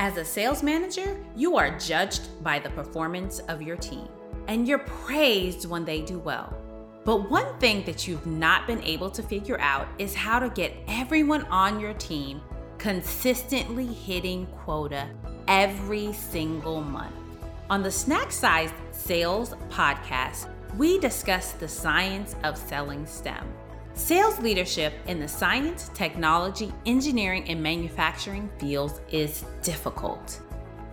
As a sales manager, you are judged by the performance of your team, and you're praised when they do well. But one thing that you've not been able to figure out is how to get everyone on your team consistently hitting quota every single month. On the Snack Size Sales podcast, we discuss the science of selling STEM. Sales leadership in the science, technology, engineering, and manufacturing fields is difficult.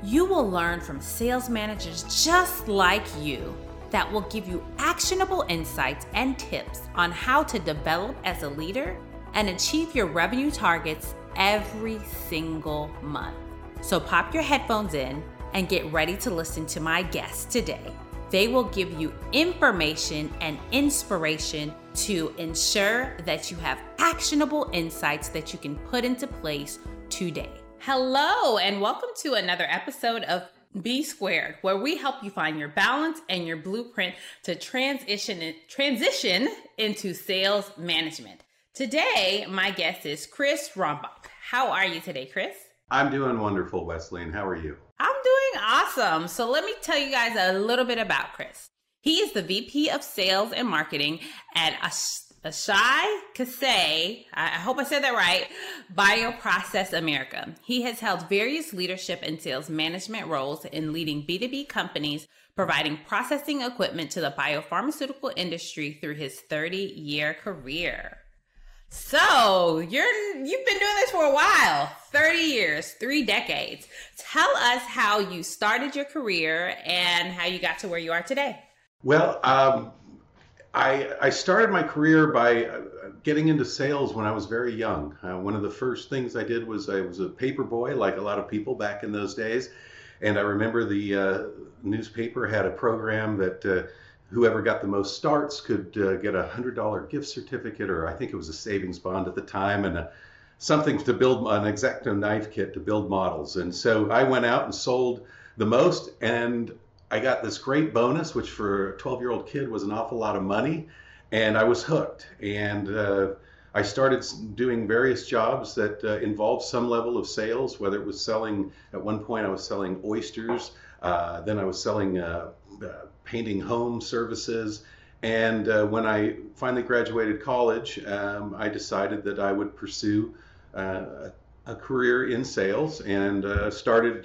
You will learn from sales managers just like you that will give you actionable insights and tips on how to develop as a leader and achieve your revenue targets every single month. So pop your headphones in and get ready to listen to my guest today. They will give you information and inspiration to ensure that you have actionable insights that you can put into place today. Hello, and welcome to another episode of B Squared, where we help you find your balance and your blueprint to transition transition into sales management. Today, my guest is Chris Rombach. How are you today, Chris? I'm doing wonderful, Wesley, and how are you? I'm doing awesome. So let me tell you guys a little bit about Chris. He is the VP of Sales and Marketing at Ashai Kasei, I hope I said that right, Bioprocess America. He has held various leadership and sales management roles in leading B2B companies providing processing equipment to the biopharmaceutical industry through his 30 year career. So you're you've been doing this for a while, 30 years, three decades. Tell us how you started your career and how you got to where you are today. Well, um, I, I started my career by uh, getting into sales when I was very young. Uh, one of the first things I did was I was a paper boy, like a lot of people back in those days. And I remember the uh, newspaper had a program that uh, whoever got the most starts could uh, get a hundred dollar gift certificate, or I think it was a savings bond at the time, and a, something to build an X-Acto knife kit to build models. And so I went out and sold the most, and I got this great bonus, which for a 12 year old kid was an awful lot of money, and I was hooked. And uh, I started doing various jobs that uh, involved some level of sales, whether it was selling, at one point, I was selling oysters, uh, then I was selling uh, uh, painting home services. And uh, when I finally graduated college, um, I decided that I would pursue uh, a career in sales and started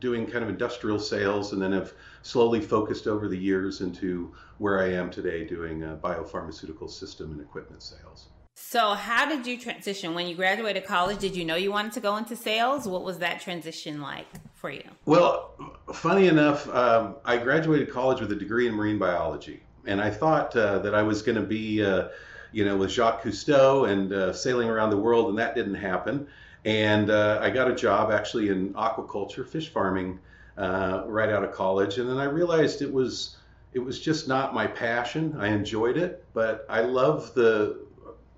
doing kind of industrial sales and then have slowly focused over the years into where I am today doing biopharmaceutical system and equipment sales. So, how did you transition when you graduated college? Did you know you wanted to go into sales? What was that transition like for you? Well, funny enough, um, I graduated college with a degree in marine biology, and I thought uh, that I was going to be, uh, you know, with Jacques Cousteau and uh, sailing around the world, and that didn't happen. And uh, I got a job actually in aquaculture, fish farming, uh, right out of college, and then I realized it was it was just not my passion. I enjoyed it, but I love the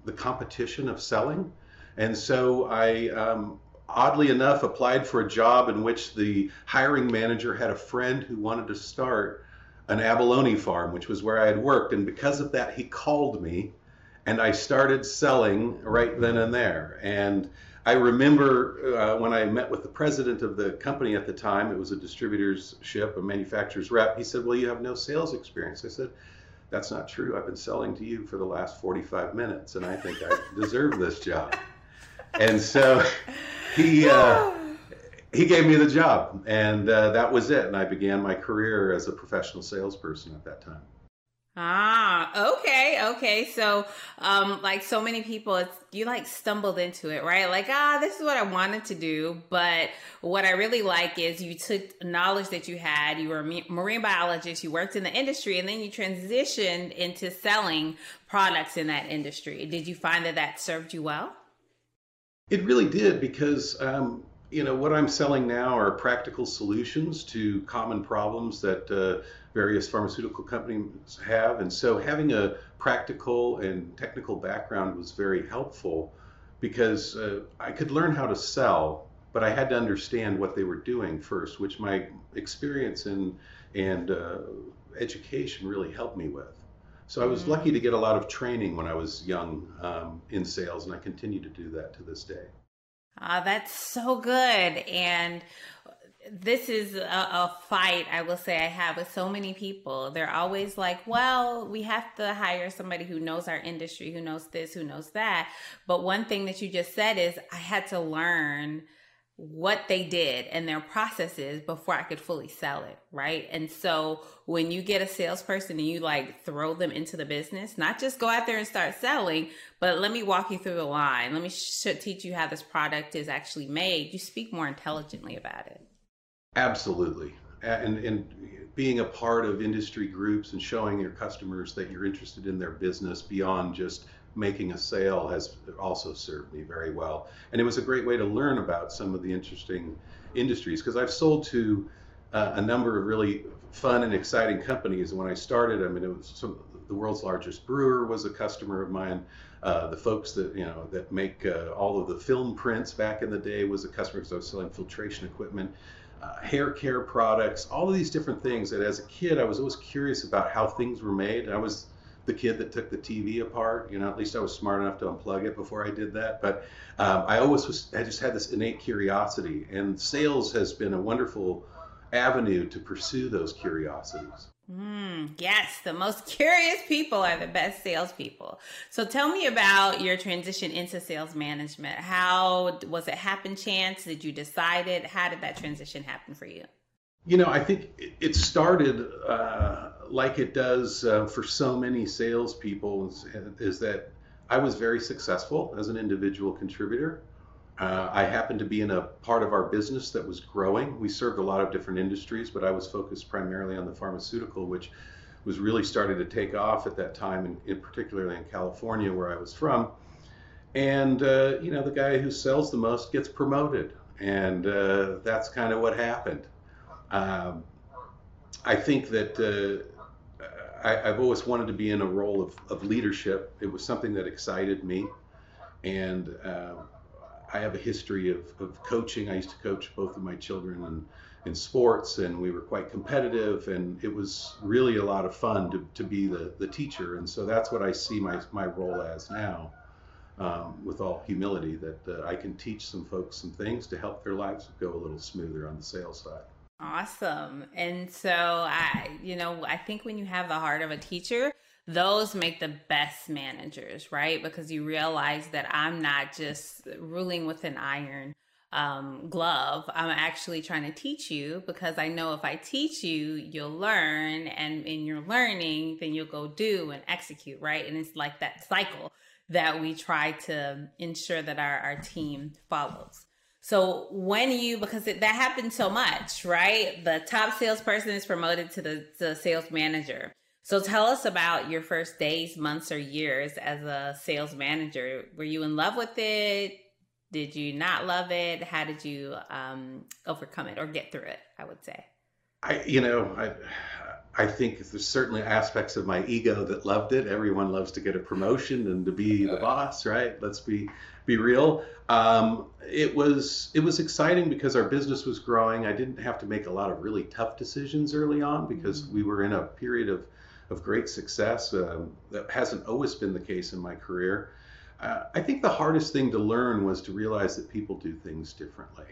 the competition of selling. And so I, um, oddly enough, applied for a job in which the hiring manager had a friend who wanted to start an abalone farm, which was where I had worked. And because of that, he called me and I started selling right then and there. And I remember uh, when I met with the president of the company at the time, it was a distributor's ship, a manufacturer's rep. He said, Well, you have no sales experience. I said, that's not true. I've been selling to you for the last 45 minutes, and I think I deserve this job. And so he uh, he gave me the job, and uh, that was it. And I began my career as a professional salesperson at that time. Ah, okay, okay. So, um, like so many people, it's you like stumbled into it, right? Like, ah, this is what I wanted to do. But what I really like is you took knowledge that you had. You were a marine biologist. You worked in the industry, and then you transitioned into selling products in that industry. Did you find that that served you well? It really did because um, you know, what I'm selling now are practical solutions to common problems that uh, various pharmaceutical companies have. And so having a practical and technical background was very helpful because uh, I could learn how to sell, but I had to understand what they were doing first, which my experience and, and uh, education really helped me with. So I was mm-hmm. lucky to get a lot of training when I was young um, in sales, and I continue to do that to this day. Uh, that's so good. And this is a, a, fight I will say I have with so many people. They're always like, well, we have to hire somebody who knows our industry, who knows this, who knows that. But one thing that you just said is I had to learn what they did and their processes before I could fully sell it, right? And so when you get a salesperson and you like throw them into the business, not just go out there and start selling, but let me walk you through the line. Let me sh- teach you how this product is actually made. You speak more intelligently about it. Absolutely. And, and being a part of industry groups and showing your customers that you're interested in their business beyond just making a sale has also served me very well. And it was a great way to learn about some of the interesting industries because I've sold to uh, a number of really fun and exciting companies. When I started, I mean, it was some, the world's largest brewer was a customer of mine. Uh, the folks that you know that make uh, all of the film prints back in the day was a customer because I was selling filtration equipment uh, hair care products, all of these different things. And as a kid, I was always curious about how things were made. I was the kid that took the TV apart. You know, at least I was smart enough to unplug it before I did that. But um, I always was. I just had this innate curiosity, and sales has been a wonderful avenue to pursue those curiosities. Mm, yes, the most curious people are the best salespeople. So tell me about your transition into sales management. How was it happen chance? Did you decide it? How did that transition happen for you? You know, I think it started uh, like it does uh, for so many salespeople is, is that I was very successful as an individual contributor. Uh, I happened to be in a part of our business that was growing. We served a lot of different industries, but I was focused primarily on the pharmaceutical, which was really starting to take off at that time, in, in particularly in California, where I was from. And uh, you know, the guy who sells the most gets promoted, and uh, that's kind of what happened. Um, I think that uh, I, have always wanted to be in a role of, of, leadership. It was something that excited me, and uh, I have a history of, of coaching. I used to coach both of my children in, in sports, and we were quite competitive, and it was really a lot of fun to, to be the, the teacher. And so that's what I see my, my role as now, um, with all humility, that uh, I can teach some folks some things to help their lives go a little smoother on the sales side. Awesome. And so I, you know, I think when you have the heart of a teacher, those make the best managers, right? Because you realize that I'm not just ruling with an iron um, glove. I'm actually trying to teach you because I know if I teach you, you'll learn. And in your learning, then you'll go do and execute, right? And it's like that cycle that we try to ensure that our, our team follows. So when you, because it, that happens so much, right? The top salesperson is promoted to the, the sales manager so tell us about your first days, months, or years as a sales manager. Were you in love with it? Did you not love it? How did you um, overcome it or get through it? I would say. I, you know, I, I think there's certainly aspects of my ego that loved it. Everyone loves to get a promotion and to be the boss, right? Let's be be real. Um, it was it was exciting because our business was growing. I didn't have to make a lot of really tough decisions early on because mm-hmm. we were in a period of of great success. Um, that hasn't always been the case in my career. Uh, I think the hardest thing to learn was to realize that people do things differently.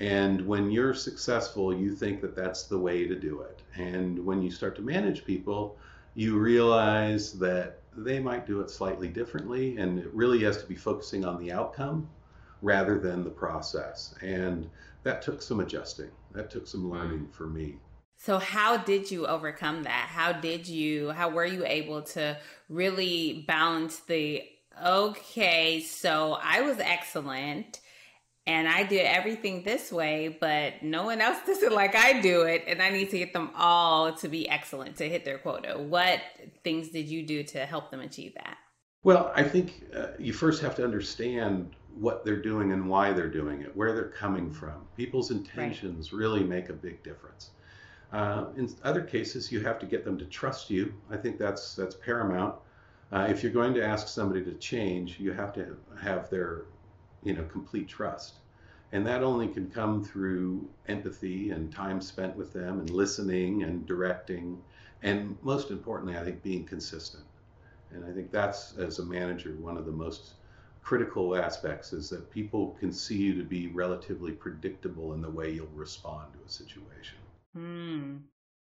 And when you're successful, you think that that's the way to do it. And when you start to manage people, you realize that they might do it slightly differently. And it really has to be focusing on the outcome rather than the process. And that took some adjusting, that took some learning for me. So how did you overcome that? How did you how were you able to really balance the okay, so I was excellent and I did everything this way, but no one else does it like I do it and I need to get them all to be excellent to hit their quota. What things did you do to help them achieve that? Well, I think uh, you first have to understand what they're doing and why they're doing it, where they're coming from. People's intentions right. really make a big difference. Uh, in other cases, you have to get them to trust you. I think that's that's paramount. Uh, if you're going to ask somebody to change, you have to have their, you know, complete trust, and that only can come through empathy and time spent with them, and listening and directing, and most importantly, I think being consistent. And I think that's, as a manager, one of the most critical aspects is that people can see you to be relatively predictable in the way you'll respond to a situation. Hmm.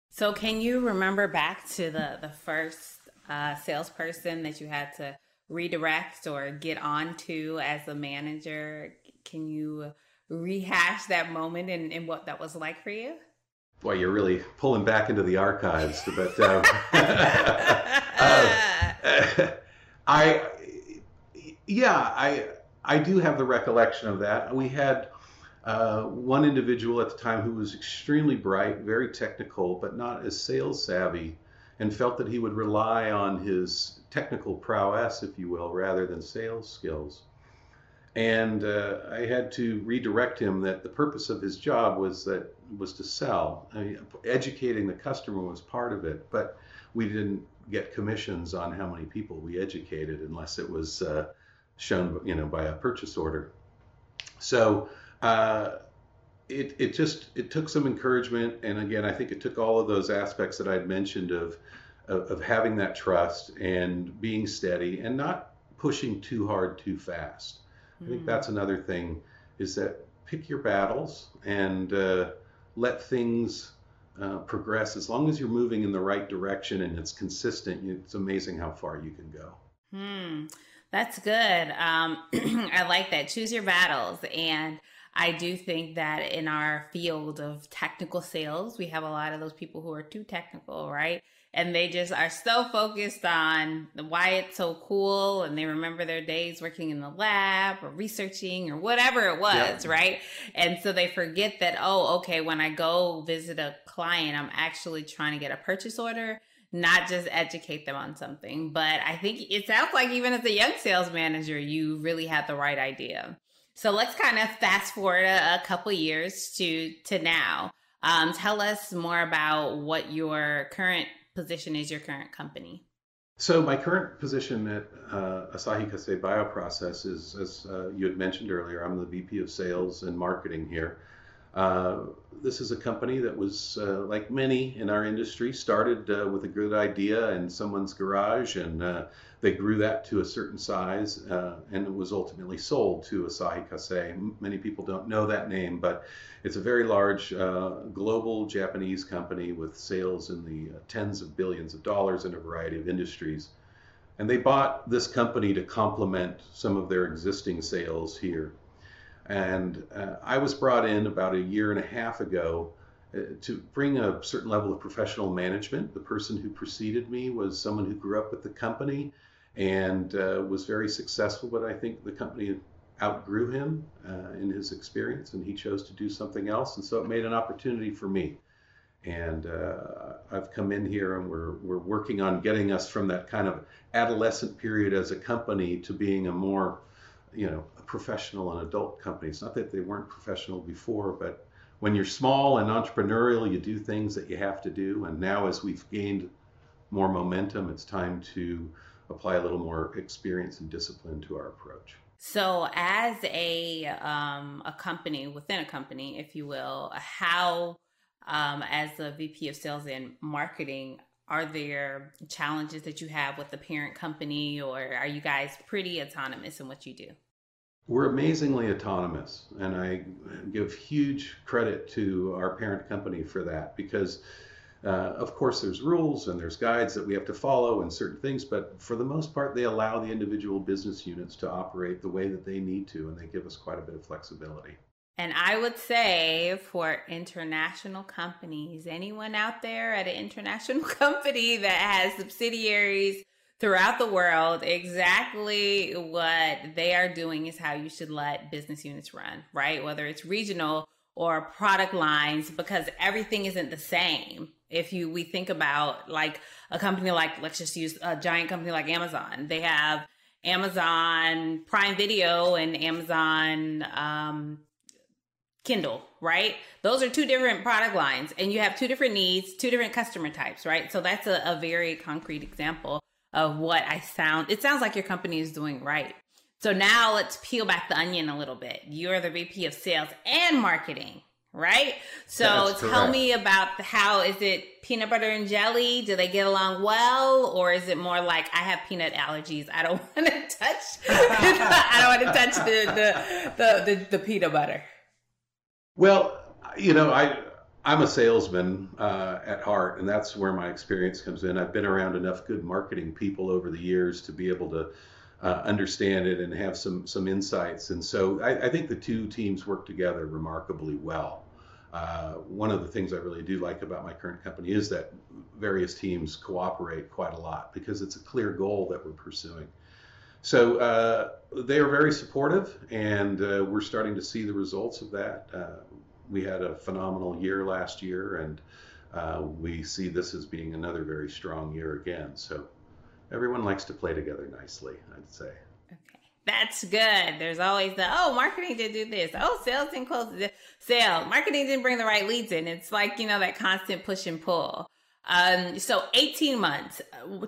So, can you remember back to the the first uh, salesperson that you had to redirect or get onto as a manager? Can you rehash that moment and, and what that was like for you? Boy, you're really pulling back into the archives, but um, uh, I, yeah, I, I do have the recollection of that. We had uh, one individual at the time who was extremely bright, very technical, but not as sales savvy, and felt that he would rely on his technical prowess, if you will, rather than sales skills. And uh, I had to redirect him that the purpose of his job was that was to sell. I mean, educating the customer was part of it, but we didn't get commissions on how many people we educated unless it was uh, shown, you know, by a purchase order. So uh, it, it just it took some encouragement, and again, I think it took all of those aspects that I'd mentioned of, of, of having that trust and being steady and not pushing too hard too fast. Mm. I think hmm. that's another thing is that pick your battles and uh, let things uh, progress. As long as you're moving in the right direction and it's consistent, it's amazing how far you can go. Hmm. That's good. Um, I like that. Choose your battles. And I do think that in our field of technical sales, we have a lot of those people who are too technical, right? And they just are so focused on why it's so cool and they remember their days working in the lab or researching or whatever it was, yeah. right? And so they forget that, oh, okay, when I go visit a client, I'm actually trying to get a purchase order not just educate them on something. But I think it sounds like even as a young sales manager, you really had the right idea. So let's kind of fast forward a, a couple years to to now. Um, tell us more about what your current position is, your current company. So my current position at uh, Asahi Kasei Bioprocess is, as uh, you had mentioned earlier, I'm the VP of Sales and Marketing here. Uh, this is a company that was, uh, like many in our industry, started uh, with a good idea in someone's garage, and uh, they grew that to a certain size, uh, and it was ultimately sold to Asahi Kasei. Many people don't know that name, but it's a very large global Japanese company with sales in the tens of billions of dollars in a variety of industries. And they bought this company to complement some of their existing sales here. And uh, I was brought in about a year and a half ago uh, to bring a certain level of professional management. The person who preceded me was someone who grew up with the company and uh, was very successful, but I think the company outgrew him uh, in his experience and he chose to do something else. And so it made an opportunity for me. And uh, I've come in here and we're, we're working on getting us from that kind of adolescent period as a company to being a more you know, professional and adult companies. Not that they weren't professional before, but when you're small and entrepreneurial, you do things that you have to do. And now, as we've gained more momentum, it's time to apply a little more experience and discipline to our approach. So, as a um, a company within a company, if you will, how um, as the VP of Sales and Marketing, are there challenges that you have with the parent company, or are you guys pretty autonomous in what you do? We're amazingly autonomous, and I give huge credit to our parent company for that because, uh, of course, there's rules and there's guides that we have to follow and certain things, but for the most part, they allow the individual business units to operate the way that they need to, and they give us quite a bit of flexibility. And I would say for international companies, anyone out there at an international company that has subsidiaries throughout the world, exactly what they are doing is how you should let business units run, right? Whether it's regional or product lines, because everything isn't the same. If you we think about like a company like let's just use a giant company like Amazon, they have Amazon Prime Video and Amazon um, Kindle, right? Those are two different product lines, and you have two different needs, two different customer types, right? So that's a, a very concrete example of what I sound. It sounds like your company is doing right. So now let's peel back the onion a little bit. You're the VP of sales and marketing, right? So tell me about how is it peanut butter and jelly? Do they get along well, or is it more like I have peanut allergies? I don't want to touch. I don't want to touch the the, the the the peanut butter. Well, you know, I I'm a salesman uh, at heart, and that's where my experience comes in. I've been around enough good marketing people over the years to be able to uh, understand it and have some some insights. And so I, I, think the two teams work together remarkably well. Uh, one of the things I really do like about my current company is that various teams cooperate quite a lot because it's a clear goal that we're pursuing. So uh, they are very supportive, and uh, we're starting to see the results of that. We had a phenomenal year last year, and uh, we see this as being another very strong year again. So everyone likes to play together nicely, I'd say. Okay, that's good. There's always the oh, marketing didn't do this. Oh, sales didn't close the sale. Marketing didn't bring the right leads in. It's like you know that constant push and pull. Um, so 18 months.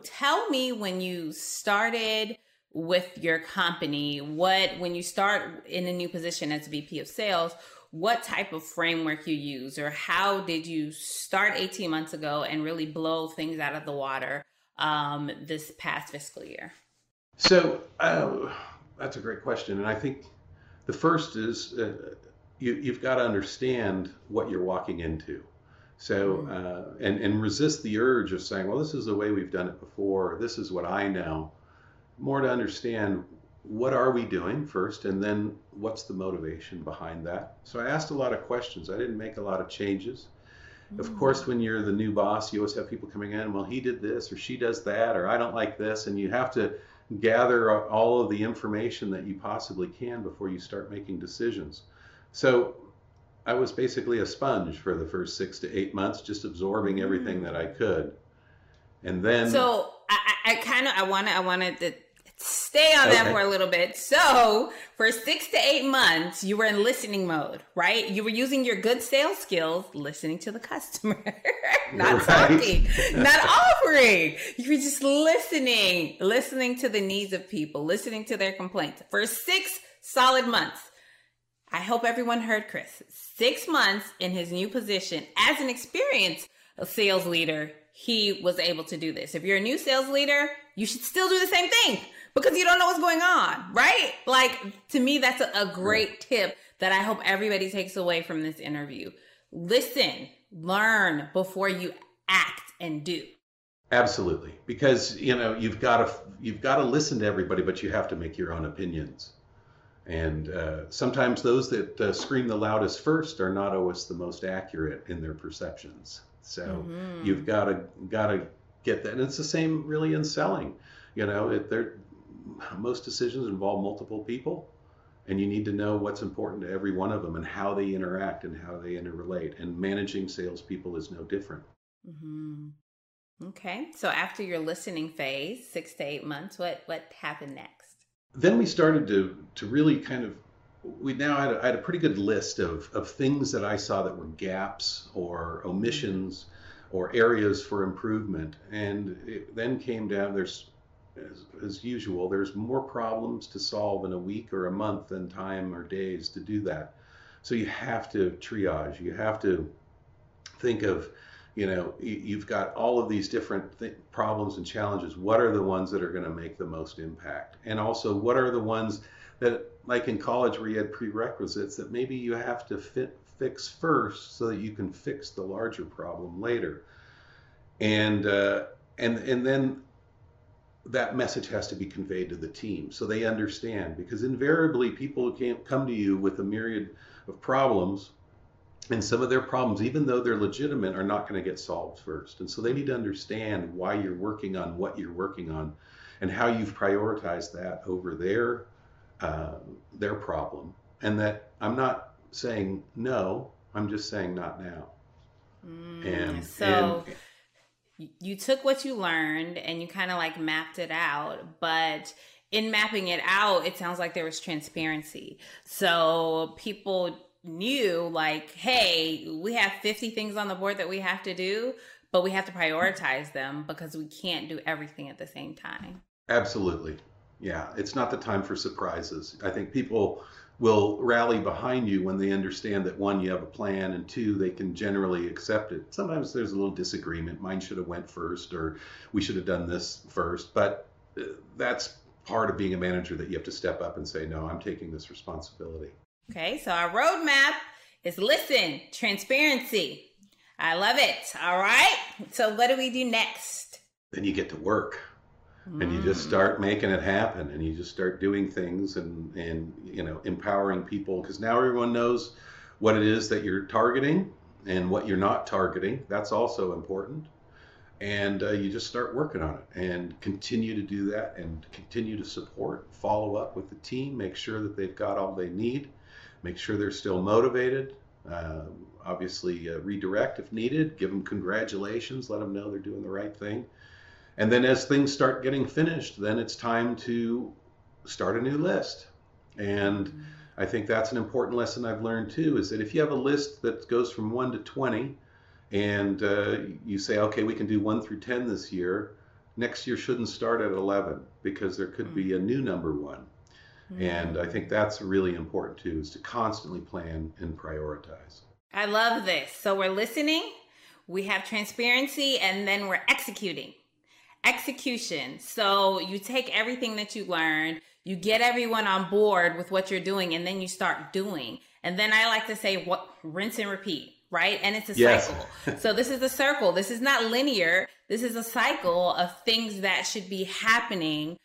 Tell me when you started with your company. What when you start in a new position as VP of Sales what type of framework you use or how did you start 18 months ago and really blow things out of the water um, this past fiscal year? So uh, that's a great question. And I think the first is uh, you, you've got to understand what you're walking into. So, mm. uh, and, and resist the urge of saying, well, this is the way we've done it before, this is what I know. More to understand what are we doing first, and then what's the motivation behind that? So I asked a lot of questions. I didn't make a lot of changes. Mm-hmm. Of mm. course, when you're the new boss, you always have people coming in, well, he did this, or she does that, or I don't like this, and you have to gather all of the information that you possibly can before you start making decisions. So I was basically a sponge for the first six to eight months, just absorbing everything mm. that I could. And then. So I, I kind of I wanted I wanted to stay on okay. them for a little bit. So, for six to eight months, you were in listening mode, right? You were using your good sales skills, listening to the customer, not talking, not offering. You were just listening, listening to the needs of people, listening to their complaints for six solid months. I hope everyone heard Chris. Six months in his new position as an experienced sales leader, he was able to do this. If you're a new sales leader, you should still do the same thing because you don't know what's going on, right? Like to me, that's a, a great tip that I hope everybody takes away from this interview. Listen, learn before you act and do. Absolutely, because you know you've got to you've got to listen to everybody, but you have to make your own opinions. And uh, sometimes those that uh, scream the loudest first are not always the most accurate in their perceptions. So mm-hmm. you've got to got to get that. And it's the same really in selling. You know, it, there most decisions involve multiple people and you need to know what's important to every one of them and how they interact and how they interrelate. And managing salespeople is no different. Mm-hmm. Okay, so after your listening phase, six to eight months, what what happened next? Then we started to to really kind of we now had a, I had a pretty good list of of things that I saw that were gaps or omissions or areas for improvement, and it then came down. There's as, as usual, there's more problems to solve in a week or a month than time or days to do that. So you have to triage. You have to think of, you know, you've got all of these different th- problems and challenges. What are the ones that are going to make the most impact? And also, what are the ones that, like in college where you had prerequisites, that maybe you have to fit, fix first so that you can fix the larger problem later? And uh, and and then that message has to be conveyed to the team so they understand because invariably people can't come to you with a myriad of problems and some of their problems even though they're legitimate are not going to get solved first and so they need to understand why you're working on what you're working on and how you've prioritized that over their uh, their problem and that i'm not saying no i'm just saying not now mm, and so and, you took what you learned and you kind of like mapped it out, but in mapping it out, it sounds like there was transparency. So people knew like, hey, we have 50 things on the board that we have to do, but we have to prioritize them because we can't do everything at the same time. Absolutely. Yeah, it's not the time for surprises. I think people will rally behind you when they understand that one you have a plan and two they can generally accept it. Sometimes there's a little disagreement. Mine should have went first or we should have done this first. But uh, that's part of being a manager that you have to step up and say no i'm taking this responsibility. Okay so our roadmap is listen transparency. I love it. All right so what do we do next? Then you get to work and you just start making it happen and you just start doing things and and you know empowering people because now everyone knows what it is that you're targeting and what you're not targeting. That's also important. And uh, you just start working on it and continue to do that and continue to support follow up with the team make sure that they've got all they need make sure they're still motivated uh, obviously uh, redirect if needed give them congratulations let them know they're doing the right thing and then as things start getting finished, then it's time to start a new list. And I think that's an important lesson I've learned too is that if you have a list that goes from 1 to 20 and uh, you say, okay, we can do 1 through 10 this year, next year shouldn't start at 11 because there could be a new number one. Mm-hmm. And I think that's really important too is to constantly plan and prioritize. I love this. So we're listening, we have transparency, and then we're executing execution. So you take everything that you learned, you get everyone on board with what you're doing, and then you start doing. And then I like to say, what rinse and repeat, right? And it's a yes. cycle. so this is a circle. This is not linear. This is a cycle of things that should be happening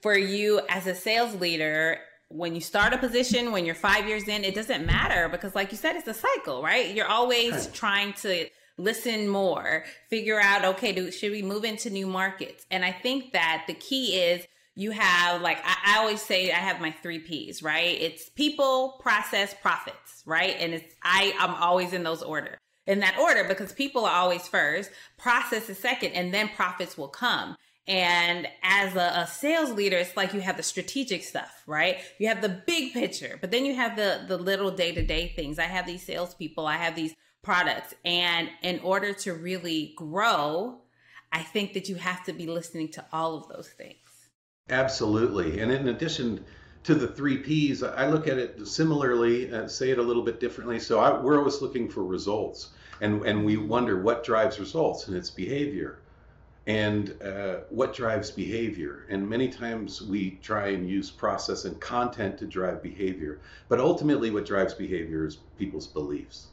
for you as a sales leader when you start a position, when you're five years in, it doesn't matter because, like you said, it's a cycle, right? You're always trying to listen more, figure out, okay, do, should we move into new markets? And I think that the key is you have, like, I, I always say, I have my three P's, right? It's people, process, profits, right? And it's, I, I'm always in those order in that order because people are always first, process is second, and then profits will come. And as a, a, sales leader, it's like you have the strategic stuff, right? You have the big picture, but then you have the the little day to day things. I have these salespeople, I have these products. And in order to really grow, I think that you have to be listening to all of those things. Absolutely. And in addition to the three P's, I look at it similarly uh, say it a little bit differently. So I, we're always looking for results, and, and we wonder what drives results, and it's behavior. And uh, what drives behavior? And many times we try and use process and content to drive behavior. But ultimately, what drives behavior is people's beliefs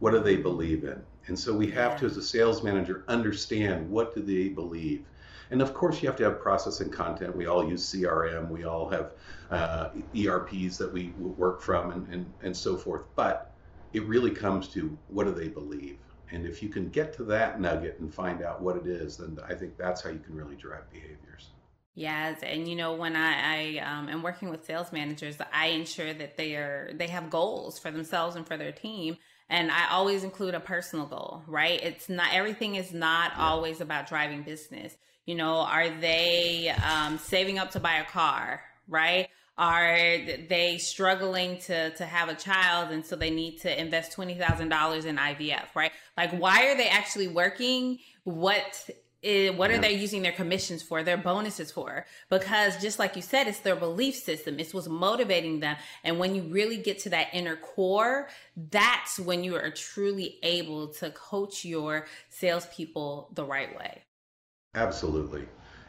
what do they believe in? And so we have to as a sales manager understand what do they believe. And of course you have to have process and content. We all use crm we all have uh, erps that we work from and, and, and so forth. But it really comes to what do they believe? And if you can get to that nugget and find out what it is then i think that's how you can really drive behaviors. Yes, and you know when I, I um, am working with sales managers, I ensure that they are they have goals for themselves and for their team, and I always include a personal goal, right? It's not everything is not yeah. always about driving business. You know, are they um, saving up to buy a car, right? Are they struggling to to have a child, and so they need to invest twenty thousand dollars in IVF, right? Like, why are they actually working? What it, what yeah. are they using their commissions for, their bonuses for? Because just like you said, it's their belief system. It's what's motivating them. And when you really get to that inner core, that's when you are truly able to coach your salespeople the right way. Absolutely.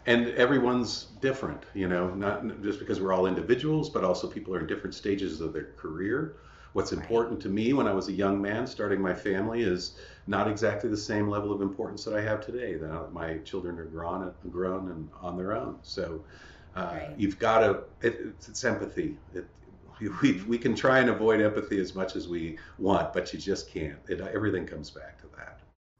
And everyone's different, you know, not just because we're all individuals, but also people are in different stages of their career. What's important right. to me when I was a young man starting my family is not exactly the same level of importance that I have today. That my children are grown, grown and on their own. So uh, right. you've got to. It, it's, it's, empathy. It, we, we can try and avoid empathy as much as we want, but you just can't. It, everything comes back to that.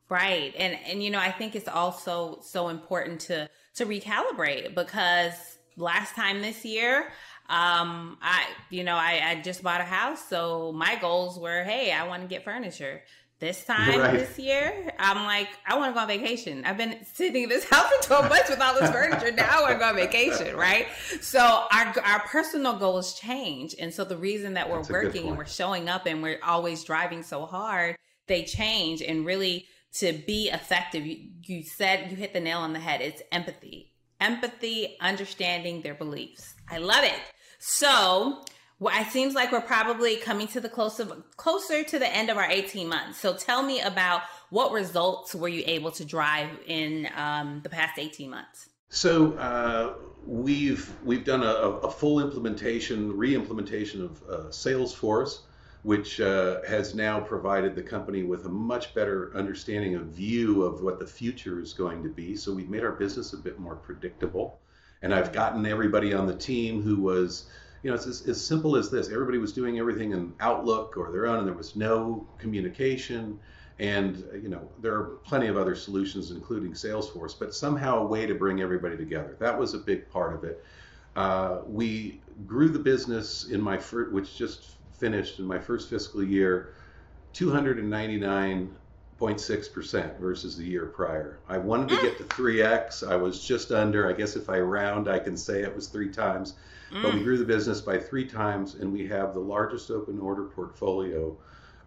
Right, and and you know I think it's also so important to to recalibrate because last time this year um, I, you know, I, I just bought a house, so my goals were, hey, I want to get furniture. This time right. this year, I'm like, I want to go on vacation. I've been sitting in this house for 12 months with all this furniture. Now I want to go on vacation, right? So our our personal goals change, and so the reason that we're That's working and we're showing up and we're always driving so hard, they change. And really, to be effective, you, you said you hit the nail on the head. It's empathy, empathy, understanding their beliefs. I love it. So Well, it seems like we're probably coming to the closer closer to the end of our 18 months. So tell me about what results were you able to drive in um, the past 18 months? So uh, we've we've done a, a, full implementation, re-implementation of uh, Salesforce, which uh, has now provided the company with a much better understanding of view of what the future is going to be. So we've made our business a bit more predictable, and I've gotten everybody on the team who was you know, it's as, as, simple as this. Everybody was doing everything in Outlook or their own, and there was no communication. And you know, there are plenty of other solutions, including Salesforce, but somehow a way to bring everybody together. That was a big part of it. Uh, we grew the business in my first, which just finished in my first fiscal year, 299 0.6% versus the year prior. I wanted to get to 3x. I was just under. I guess if I round, I can say it was three times. Mm. But we mm. grew the business by three times, and we have the largest open order portfolio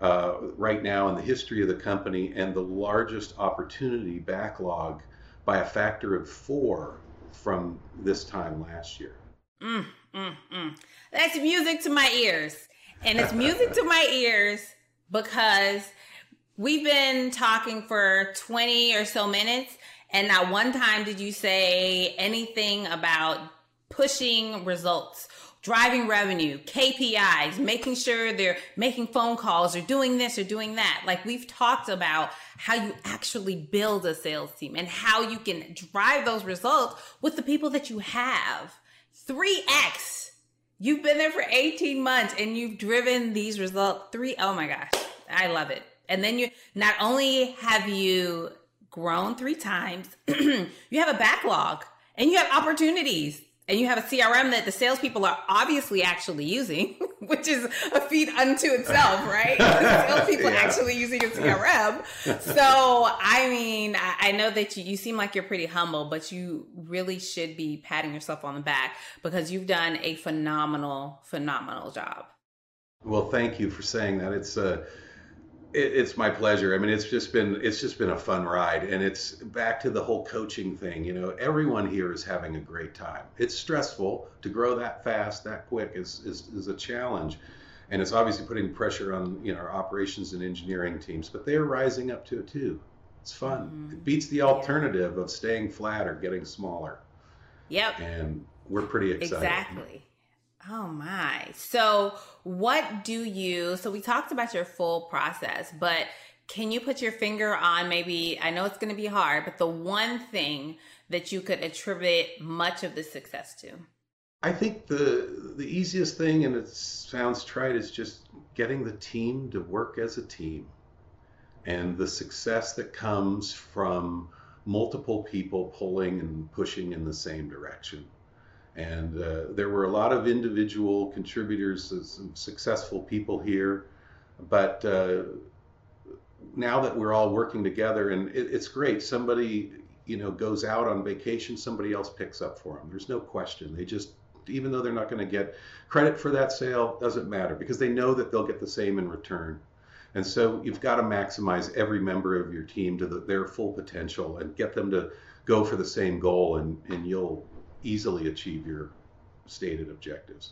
uh, right now in the history of the company and the largest opportunity backlog by a factor of four from this time last year. Mm, mm, mm. That's music to my ears. And it's music to my ears because We've been talking for 20 or so minutes, and not one time did you say anything about pushing results, driving revenue, KPIs, making sure they're making phone calls or doing this or doing that. Like we've talked about how you actually build a sales team and how you can drive those results with the people that you have. 3x. You've been there for 18 months and you've driven these results. Three, oh my gosh. I love it. And then you not only have you grown three times, you have a backlog and you have opportunities and you have a CRM that the salespeople are obviously actually using, which is a feat unto itself, right? salespeople yeah. actually using a CRM. so, I mean, I know that you, you seem like you're pretty humble, but you really should be patting yourself on the back because you've done a phenomenal, phenomenal job. Well, thank you for saying that. It's a uh, it, it's my pleasure. I mean, it's just been it's just been a fun ride, and it's back to the whole coaching thing. You know, everyone here is having a great time. It's stressful to grow that fast, that quick is is, is a challenge, and it's obviously putting pressure on you know our operations and engineering teams, but they're rising up to it too. It's fun. Mm-hmm. It beats the alternative of staying flat or getting smaller. Yep. And we're pretty excited. Exactly. Oh my. So, what do you? So, we talked about your full process, but can you put your finger on maybe? I know it's going to be hard, but the one thing that you could attribute much of the success to? I think the the easiest thing, and it sounds trite, is just getting the team to work as a team, and the success that comes from multiple people pulling and pushing in the same direction. And uh, there were a lot of individual contributors, some successful people here. But uh, now that we're all working together, and it, it's great, somebody you know goes out on vacation, somebody else picks up for them. There's no question. They just even though they're not going to get credit for that sale, doesn't matter because they know that they'll get the same in return. And so you've got to maximize every member of your team to the, their full potential and get them to go for the same goal, and, and you'll easily achieve your stated objectives.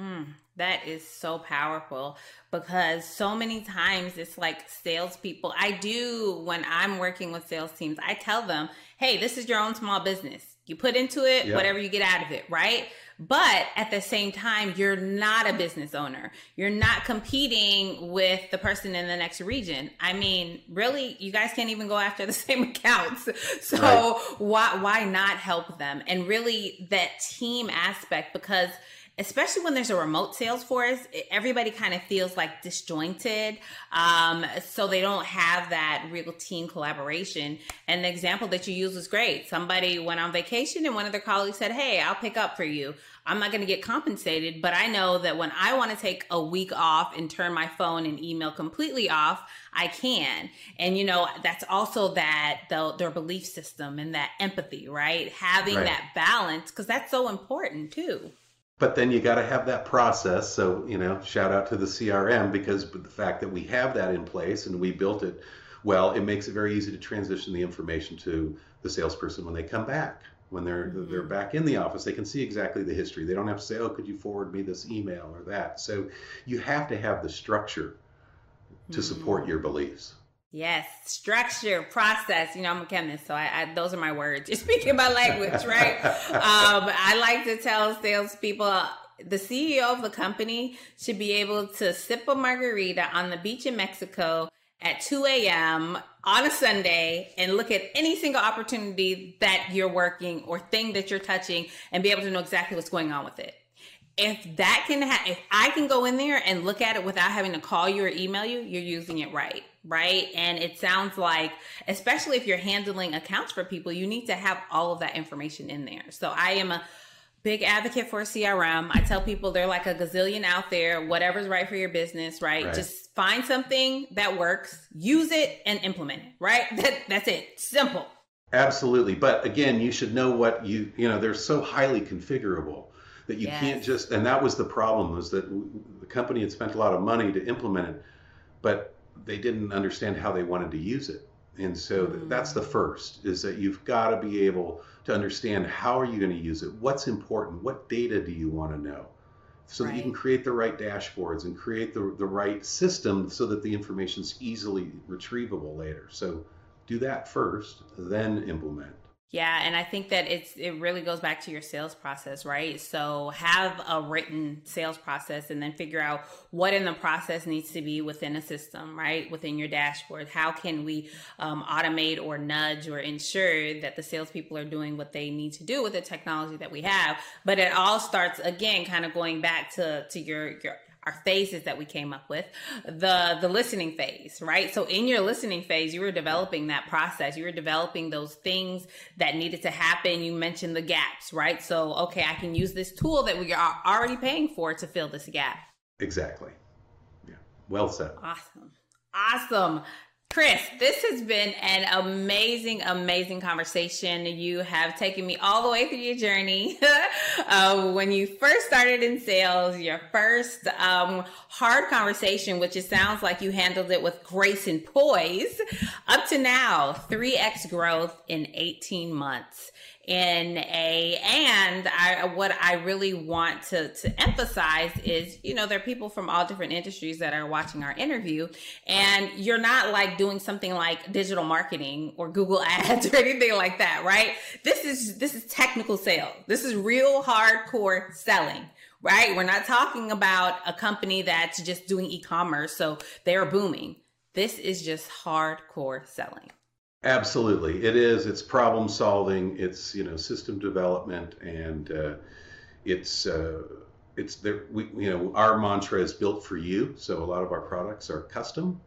Mm, that is so powerful because so many times it's like salespeople. I do when I'm working with sales teams, I tell them, hey, this is your own small business. You put into it yep. whatever you get out of it, right? But at the same time, you're not a business owner. You're not competing with the person in the next region. I mean, really, you guys can't even go after the same accounts. So right. why why not help them? And really that team aspect because especially when there's a remote sales force, everybody kind of feels like disjointed. Um, so they don't have that real team collaboration. And the example that you use was great. Somebody went on vacation and one of their colleagues said, Hey, I'll pick up for you. I'm not going to get compensated, but I know that when I want to take a week off and turn my phone and email completely off, I can. And you know, that's also that the, their belief system and that empathy, right? Having right. that balance because that's so important too but then you got to have that process. So, you know, shout out to the CRM because the fact that we have that in place and we built it well, it makes it very easy to transition the information to the salesperson when they come back. when they're mm-hmm. they're back in the office they can see exactly the history they don't have to say oh could you forward me this email or that so you have to have the structure to support mm-hmm. your beliefs Yes, structure, process. You know, I'm a chemist, so I, I those are my words. You're speaking my language, right? um, I like to tell salespeople the CEO of the company should be able to sip a margarita on the beach in Mexico at 2 a.m. on a Sunday and look at any single opportunity that you're working or thing that you're touching and be able to know exactly what's going on with it. If that can ha- if I can go in there and look at it without having to call you or email you, you're using it right, right? And it sounds like especially if you're handling accounts for people, you need to have all of that information in there. So I am a big advocate for CRM. I tell people they're like a gazillion out there, whatever's right for your business, right? right? Just find something that works, use it and implement it, right? That that's it. Simple. Absolutely. But again, you should know what you, you know, they're so highly configurable that you yes. can't just and that was the problem was that the company had spent a lot of money to implement it, but they didn't understand how they wanted to use it. And so mm. that's the first is that you've got to be able to understand how are you going to use it? What's important? What data do you want to know? So right. that you can create the right dashboards and create the, the right system so that the information is easily retrievable later. So do that first, then implement. Yeah, and I think that it's it really goes back to your sales process, right? So have a written sales process and then figure out what in the process needs to be within a system, right? Within your dashboard. How can we um, automate or nudge or ensure that the salespeople are doing what they need to do with the technology that we have? But it all starts again, kind of going back to to your your our phases that we came up with the the listening phase right? So in your listening phase you were developing that process. You were developing those things that needed to happen. You mentioned the gaps right? So okay i can use this tool that we are already paying for to fill this gap. Exactly. Yeah. Well said. Awesome. Awesome Chris, this has been an amazing, amazing conversation. You have taken me all the way through your journey. uh, when you first started in sales, your first um, hard conversation, which it sounds like you handled it with grace and poise, up to now, 3x growth in 18 months in a and I what I really want to to emphasize is you know there are people from all different industries that are watching our interview and you're not like doing something like digital marketing or Google ads or anything like that right? This is this is technical sales. This is real hardcore selling right? We're not talking about a company that's just doing e-commerce so they're booming. This is just hardcore selling Absolutely, it is. It's problem solving. It's you know system development, and uh, it's uh, it's there. We you know our mantra is built for you. So a lot of our products are custom,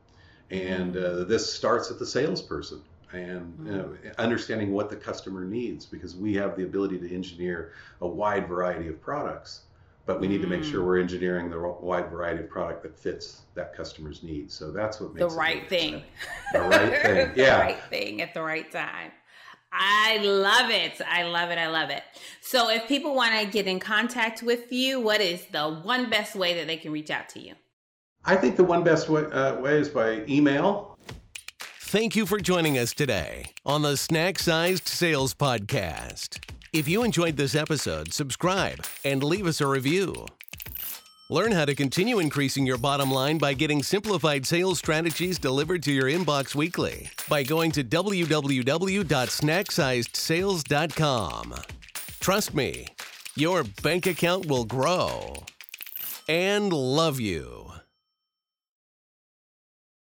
and uh, this starts at the salesperson and you know, understanding what the customer needs because we have the ability to engineer a wide variety of products but we need to make sure mm. we're engineering the wide variety of product that fits that customer's needs. So that's what makes the right thing. The right thing. Yeah. the right thing at the right time. I love it. I love it. I love it. So if people want to get in contact with you, what is the one best way that they can reach out to you? I think the one best way, uh, way is by email. Thank you for joining us today on the Snack Sized Sales Podcast. If you enjoyed this episode, subscribe and leave us a review. Learn how to continue increasing your bottom line by getting simplified sales strategies delivered to your inbox weekly by going to www.snacksizedSales.com. Trust me, your bank account will grow and love you.